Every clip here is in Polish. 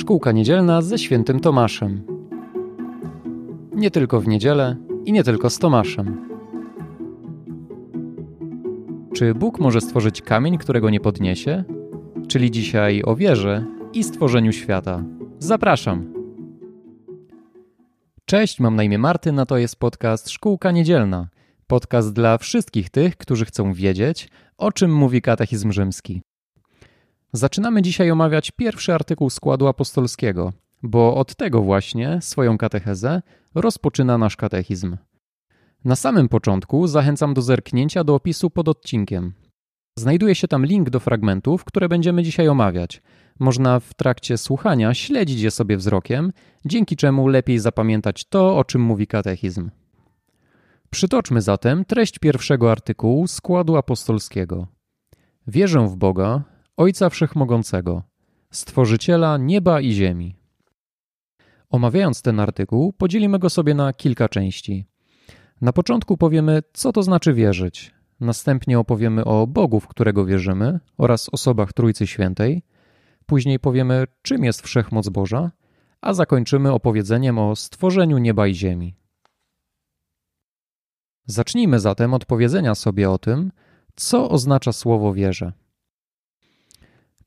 Szkółka niedzielna ze świętym Tomaszem. Nie tylko w niedzielę i nie tylko z Tomaszem. Czy Bóg może stworzyć kamień, którego nie podniesie? Czyli dzisiaj o wierze i stworzeniu świata. Zapraszam! Cześć, mam na imię Martyn, a to jest podcast Szkółka Niedzielna. Podcast dla wszystkich tych, którzy chcą wiedzieć, o czym mówi katechizm rzymski. Zaczynamy dzisiaj omawiać pierwszy artykuł składu apostolskiego, bo od tego właśnie swoją katechezę rozpoczyna nasz katechizm. Na samym początku zachęcam do zerknięcia do opisu pod odcinkiem. Znajduje się tam link do fragmentów, które będziemy dzisiaj omawiać. Można w trakcie słuchania śledzić je sobie wzrokiem, dzięki czemu lepiej zapamiętać to, o czym mówi katechizm. Przytoczmy zatem treść pierwszego artykułu składu apostolskiego. Wierzę w Boga, Ojca Wszechmogącego, Stworzyciela nieba i ziemi. Omawiając ten artykuł, podzielimy go sobie na kilka części. Na początku powiemy, co to znaczy wierzyć. Następnie opowiemy o Bogu, w którego wierzymy, oraz osobach Trójcy Świętej. Później powiemy, czym jest wszechmoc Boża, a zakończymy opowiedzeniem o stworzeniu nieba i ziemi. Zacznijmy zatem od powiedzenia sobie o tym, co oznacza słowo wierzę.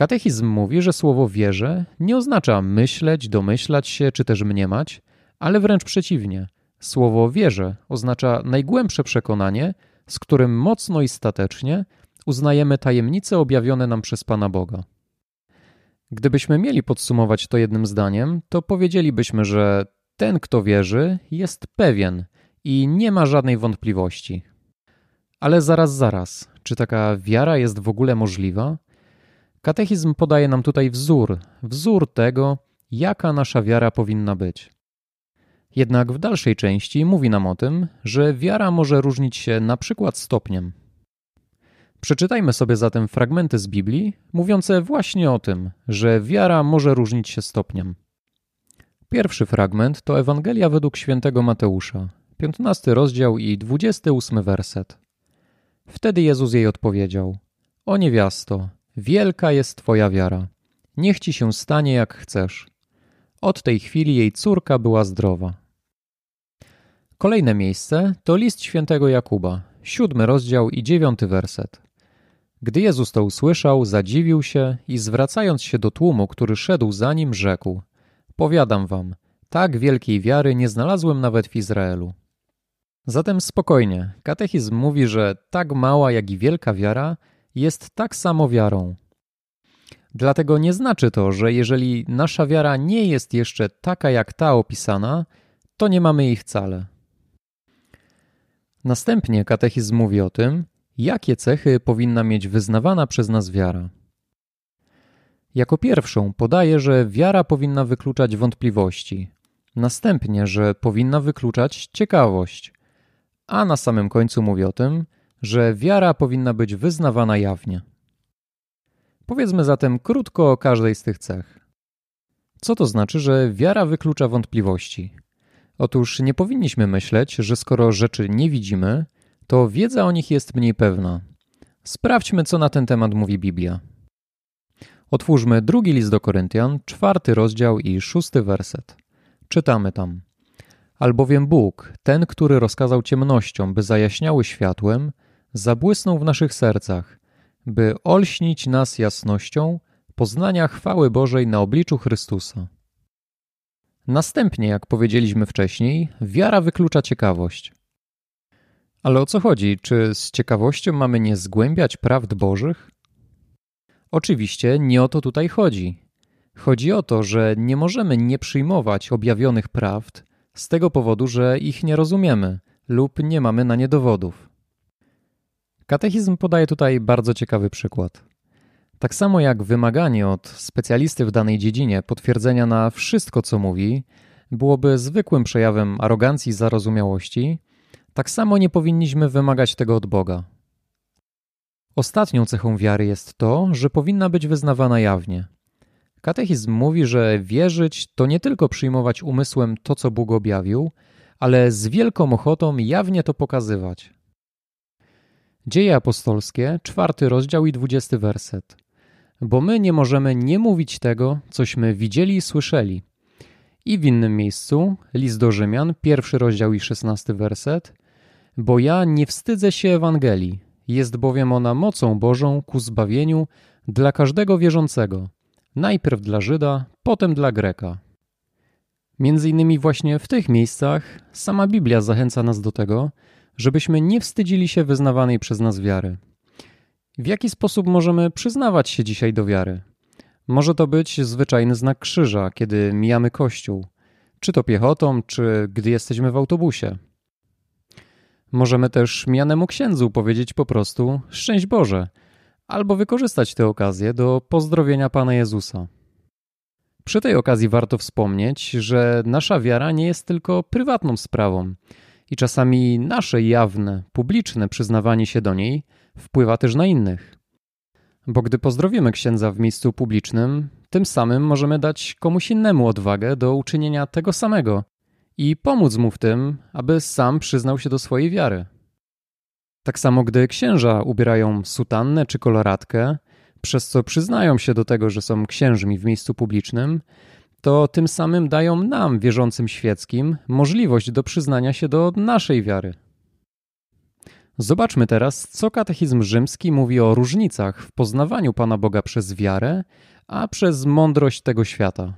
Katechizm mówi, że słowo wierzę nie oznacza myśleć, domyślać się czy też mniemać, ale wręcz przeciwnie. Słowo wierzę oznacza najgłębsze przekonanie, z którym mocno i statecznie uznajemy tajemnice objawione nam przez Pana Boga. Gdybyśmy mieli podsumować to jednym zdaniem, to powiedzielibyśmy, że ten, kto wierzy, jest pewien i nie ma żadnej wątpliwości. Ale zaraz, zaraz, czy taka wiara jest w ogóle możliwa? Katechizm podaje nam tutaj wzór, wzór tego, jaka nasza wiara powinna być. Jednak w dalszej części mówi nam o tym, że wiara może różnić się na przykład stopniem. Przeczytajmy sobie zatem fragmenty z Biblii mówiące właśnie o tym, że wiara może różnić się stopniem. Pierwszy fragment to Ewangelia według świętego Mateusza, 15 rozdział i 28 werset. Wtedy Jezus jej odpowiedział: O niewiasto, Wielka jest Twoja wiara. Niech ci się stanie jak chcesz. Od tej chwili jej córka była zdrowa. Kolejne miejsce to list świętego Jakuba, siódmy rozdział i dziewiąty werset. Gdy Jezus to usłyszał, zadziwił się i zwracając się do tłumu, który szedł za nim, rzekł: Powiadam wam, tak wielkiej wiary nie znalazłem nawet w Izraelu. Zatem spokojnie, katechizm mówi, że tak mała jak i wielka wiara jest tak samo wiarą. Dlatego nie znaczy to, że jeżeli nasza wiara nie jest jeszcze taka jak ta opisana, to nie mamy jej wcale. Następnie katechizm mówi o tym, jakie cechy powinna mieć wyznawana przez nas wiara. Jako pierwszą podaje, że wiara powinna wykluczać wątpliwości, następnie, że powinna wykluczać ciekawość, a na samym końcu mówi o tym, że wiara powinna być wyznawana jawnie. Powiedzmy zatem krótko o każdej z tych cech. Co to znaczy, że wiara wyklucza wątpliwości? Otóż nie powinniśmy myśleć, że skoro rzeczy nie widzimy, to wiedza o nich jest mniej pewna. Sprawdźmy, co na ten temat mówi Biblia. Otwórzmy drugi list do Koryntian, czwarty rozdział i szósty werset. Czytamy tam. Albowiem Bóg, ten, który rozkazał ciemnościom, by zajaśniały światłem, zabłysnął w naszych sercach, by olśnić nas jasnością poznania chwały Bożej na obliczu Chrystusa. Następnie, jak powiedzieliśmy wcześniej, wiara wyklucza ciekawość. Ale o co chodzi? Czy z ciekawością mamy nie zgłębiać prawd Bożych? Oczywiście nie o to tutaj chodzi. Chodzi o to, że nie możemy nie przyjmować objawionych prawd z tego powodu, że ich nie rozumiemy lub nie mamy na nie dowodów. Katechizm podaje tutaj bardzo ciekawy przykład. Tak samo jak wymaganie od specjalisty w danej dziedzinie potwierdzenia na wszystko, co mówi, byłoby zwykłym przejawem arogancji i zarozumiałości, tak samo nie powinniśmy wymagać tego od Boga. Ostatnią cechą wiary jest to, że powinna być wyznawana jawnie. Katechizm mówi, że wierzyć to nie tylko przyjmować umysłem to, co Bóg objawił, ale z wielką ochotą jawnie to pokazywać. Dzieje apostolskie, czwarty rozdział i dwudziesty werset. bo my nie możemy nie mówić tego, cośmy widzieli i słyszeli. I w innym miejscu, list do Rzymian, pierwszy rozdział i szesnasty werset, bo ja nie wstydzę się Ewangelii, jest bowiem ona mocą Bożą ku zbawieniu dla każdego wierzącego, najpierw dla Żyda, potem dla Greka. Między innymi właśnie w tych miejscach sama Biblia zachęca nas do tego, żebyśmy nie wstydzili się wyznawanej przez nas wiary. W jaki sposób możemy przyznawać się dzisiaj do wiary? Może to być zwyczajny znak krzyża, kiedy mijamy kościół, czy to piechotą, czy gdy jesteśmy w autobusie. Możemy też mijanemu księdzu powiedzieć po prostu szczęść Boże, albo wykorzystać tę okazję do pozdrowienia Pana Jezusa. Przy tej okazji warto wspomnieć, że nasza wiara nie jest tylko prywatną sprawą i czasami nasze jawne, publiczne przyznawanie się do niej wpływa też na innych. Bo gdy pozdrowimy księdza w miejscu publicznym, tym samym możemy dać komuś innemu odwagę do uczynienia tego samego i pomóc mu w tym, aby sam przyznał się do swojej wiary. Tak samo gdy księża ubierają sutannę czy koloratkę, przez co przyznają się do tego, że są księżmi w miejscu publicznym, to tym samym dają nam, wierzącym świeckim, możliwość do przyznania się do naszej wiary. Zobaczmy teraz, co katechizm rzymski mówi o różnicach w poznawaniu Pana Boga przez wiarę, a przez mądrość tego świata.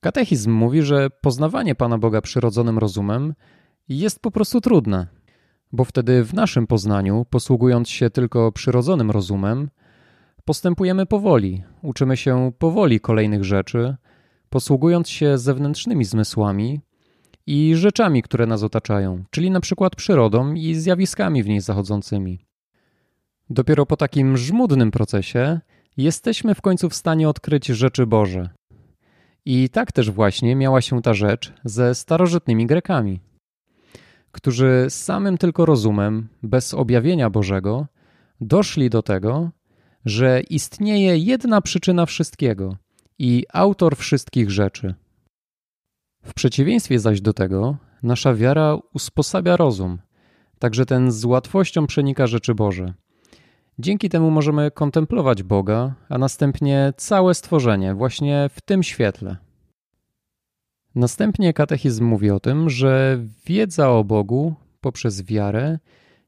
Katechizm mówi, że poznawanie Pana Boga przyrodzonym rozumem jest po prostu trudne, bo wtedy w naszym poznaniu, posługując się tylko przyrodzonym rozumem, postępujemy powoli, uczymy się powoli kolejnych rzeczy, posługując się zewnętrznymi zmysłami i rzeczami, które nas otaczają, czyli na przykład przyrodą i zjawiskami w niej zachodzącymi. Dopiero po takim żmudnym procesie jesteśmy w końcu w stanie odkryć rzeczy Boże. I tak też właśnie miała się ta rzecz ze starożytnymi Grekami, którzy samym tylko rozumem, bez objawienia Bożego, doszli do tego, że istnieje jedna przyczyna wszystkiego i autor wszystkich rzeczy. W przeciwieństwie zaś do tego, nasza wiara usposabia rozum, także ten z łatwością przenika rzeczy Boże. Dzięki temu możemy kontemplować Boga, a następnie całe stworzenie właśnie w tym świetle. Następnie katechizm mówi o tym, że wiedza o Bogu poprzez wiarę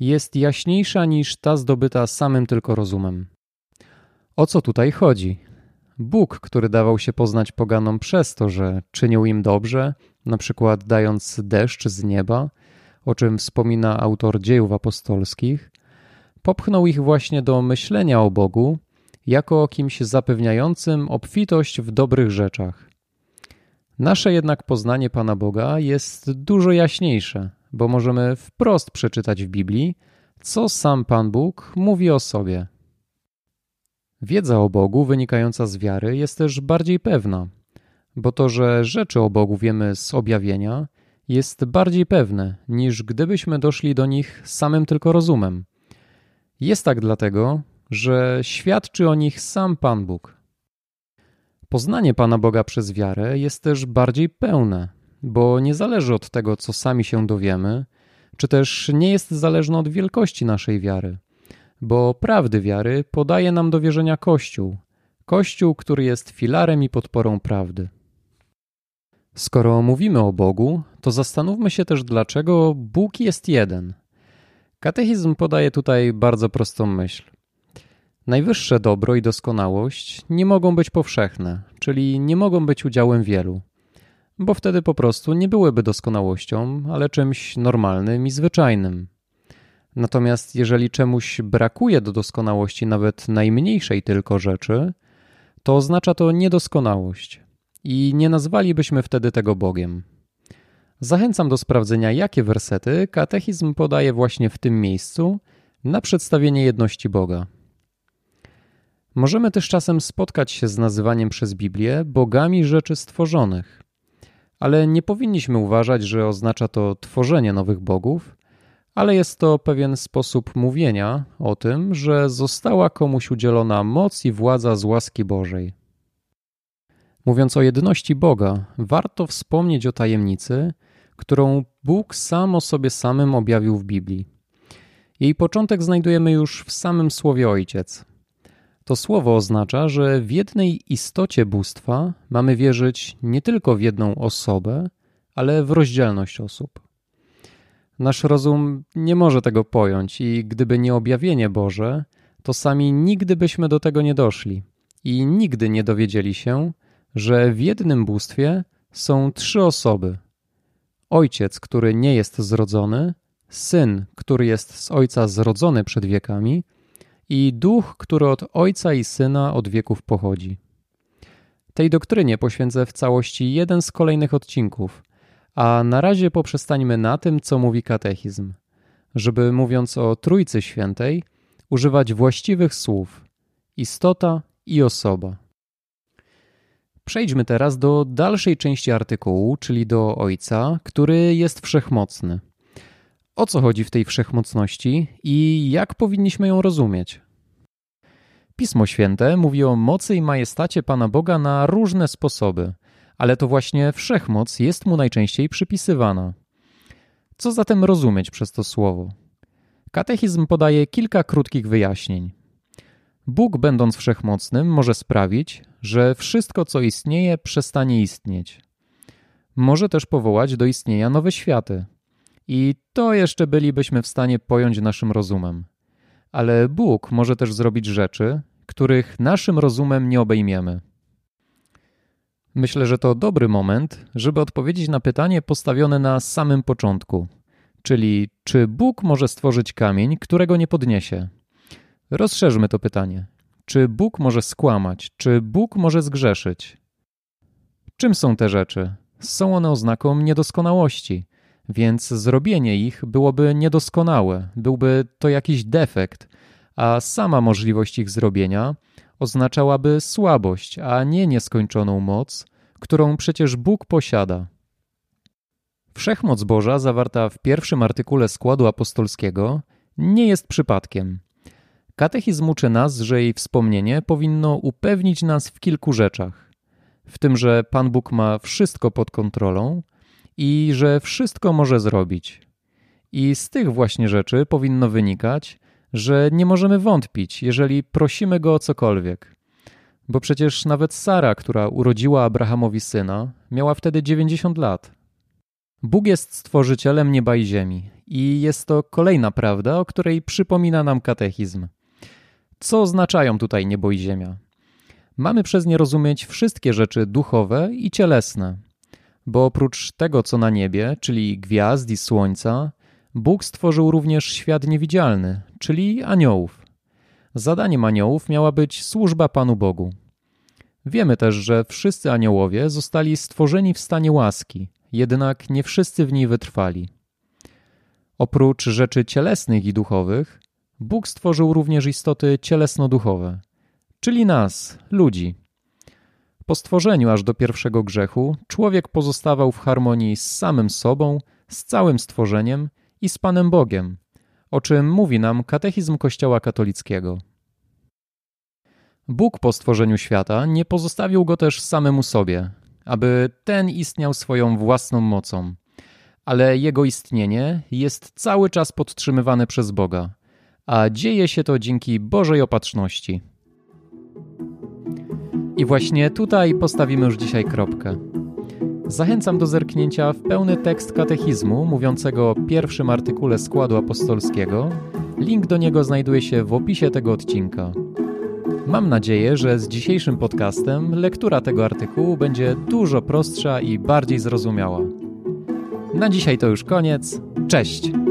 jest jaśniejsza niż ta zdobyta samym tylko rozumem. O co tutaj chodzi? Bóg, który dawał się poznać poganom przez to, że czynił im dobrze, na przykład dając deszcz z nieba, o czym wspomina autor dziejów apostolskich, popchnął ich właśnie do myślenia o Bogu jako o kimś zapewniającym obfitość w dobrych rzeczach. Nasze jednak poznanie Pana Boga jest dużo jaśniejsze, bo możemy wprost przeczytać w Biblii, co sam Pan Bóg mówi o sobie. Wiedza o Bogu wynikająca z wiary jest też bardziej pewna, bo to, że rzeczy o Bogu wiemy z objawienia, jest bardziej pewne niż gdybyśmy doszli do nich samym tylko rozumem. Jest tak dlatego, że świadczy o nich sam Pan Bóg. Poznanie Pana Boga przez wiarę jest też bardziej pełne, bo nie zależy od tego, co sami się dowiemy, czy też nie jest zależne od wielkości naszej wiary bo prawdy wiary podaje nam do wierzenia Kościół, Kościół, który jest filarem i podporą prawdy. Skoro mówimy o Bogu, to zastanówmy się też, dlaczego Bóg jest jeden. Katechizm podaje tutaj bardzo prostą myśl. Najwyższe dobro i doskonałość nie mogą być powszechne, czyli nie mogą być udziałem wielu, bo wtedy po prostu nie byłyby doskonałością, ale czymś normalnym i zwyczajnym. Natomiast jeżeli czemuś brakuje do doskonałości, nawet najmniejszej tylko rzeczy, to oznacza to niedoskonałość i nie nazwalibyśmy wtedy tego Bogiem. Zachęcam do sprawdzenia, jakie wersety katechizm podaje właśnie w tym miejscu na przedstawienie jedności Boga. Możemy też czasem spotkać się z nazywaniem przez Biblię bogami rzeczy stworzonych, ale nie powinniśmy uważać, że oznacza to tworzenie nowych bogów, ale jest to pewien sposób mówienia o tym, że została komuś udzielona moc i władza z łaski Bożej. Mówiąc o jedności Boga, warto wspomnieć o tajemnicy, którą Bóg sam o sobie samym objawił w Biblii. Jej początek znajdujemy już w samym słowie Ojciec. To słowo oznacza, że w jednej istocie bóstwa mamy wierzyć nie tylko w jedną osobę, ale w rozdzielność osób. Nasz rozum nie może tego pojąć i gdyby nie objawienie Boże, to sami nigdy byśmy do tego nie doszli i nigdy nie dowiedzieli się, że w jednym bóstwie są trzy osoby: Ojciec, który nie jest zrodzony, Syn, który jest z Ojca zrodzony przed wiekami, i Duch, który od Ojca i Syna od wieków pochodzi. Tej doktrynie poświęcę w całości jeden z kolejnych odcinków, a na razie poprzestańmy na tym, co mówi katechizm, żeby mówiąc o Trójcy Świętej, używać właściwych słów istota i osoba. Przejdźmy teraz do dalszej części artykułu, czyli do Ojca, który jest wszechmocny. O co chodzi w tej wszechmocności i jak powinniśmy ją rozumieć? Pismo Święte mówi o mocy i majestacie Pana Boga na różne sposoby, ale to właśnie wszechmoc jest mu najczęściej przypisywana. Co zatem rozumieć przez to słowo? Katechizm podaje kilka krótkich wyjaśnień. Bóg, będąc wszechmocnym, może sprawić, że wszystko, co istnieje, przestanie istnieć. Może też powołać do istnienia nowe światy. I to jeszcze bylibyśmy w stanie pojąć naszym rozumem. Ale Bóg może też zrobić rzeczy, których naszym rozumem nie obejmiemy. Myślę, że to dobry moment, żeby odpowiedzieć na pytanie postawione na samym początku, czyli czy Bóg może stworzyć kamień, którego nie podniesie? Rozszerzmy to pytanie. Czy Bóg może skłamać? Czy Bóg może zgrzeszyć? Czym są te rzeczy? Są one oznaką niedoskonałości, więc zrobienie ich byłoby niedoskonałe, byłby to jakiś defekt, a sama możliwość ich zrobienia oznaczałaby słabość, a nie nieskończoną moc, którą przecież Bóg posiada. Wszechmoc Boża, zawarta w pierwszym artykule składu apostolskiego, nie jest przypadkiem. Katechizm uczy nas, że jej wspomnienie powinno upewnić nas w kilku rzeczach. W tym, że Pan Bóg ma wszystko pod kontrolą i że wszystko może zrobić. I z tych właśnie rzeczy powinno wynikać, że nie możemy wątpić, jeżeli prosimy go o cokolwiek. Bo przecież nawet Sara, która urodziła Abrahamowi syna, miała wtedy 90 lat. Bóg jest stworzycielem nieba i ziemi, i jest to kolejna prawda, o której przypomina nam katechizm. Co oznaczają tutaj niebo i ziemia? Mamy przez nie rozumieć wszystkie rzeczy duchowe i cielesne, bo oprócz tego, co na niebie, czyli gwiazd i słońca, Bóg stworzył również świat niewidzialny, czyli aniołów. Zadaniem aniołów miała być służba Panu Bogu. Wiemy też, że wszyscy aniołowie zostali stworzeni w stanie łaski, jednak nie wszyscy w niej wytrwali. Oprócz rzeczy cielesnych i duchowych, Bóg stworzył również istoty cielesno-duchowe, czyli nas, ludzi. Po stworzeniu aż do pierwszego grzechu, człowiek pozostawał w harmonii z samym sobą, z całym stworzeniem i z Panem Bogiem, o czym mówi nam katechizm Kościoła katolickiego. Bóg po stworzeniu świata nie pozostawił go też samemu sobie, aby ten istniał swoją własną mocą, ale jego istnienie jest cały czas podtrzymywane przez Boga, a dzieje się to dzięki Bożej opatrzności. I właśnie tutaj postawimy już dzisiaj kropkę. Zachęcam do zerknięcia w pełny tekst katechizmu mówiącego o pierwszym artykule składu apostolskiego. Link do niego znajduje się w opisie tego odcinka. Mam nadzieję, że z dzisiejszym podcastem lektura tego artykułu będzie dużo prostsza i bardziej zrozumiała. Na dzisiaj to już koniec. Cześć!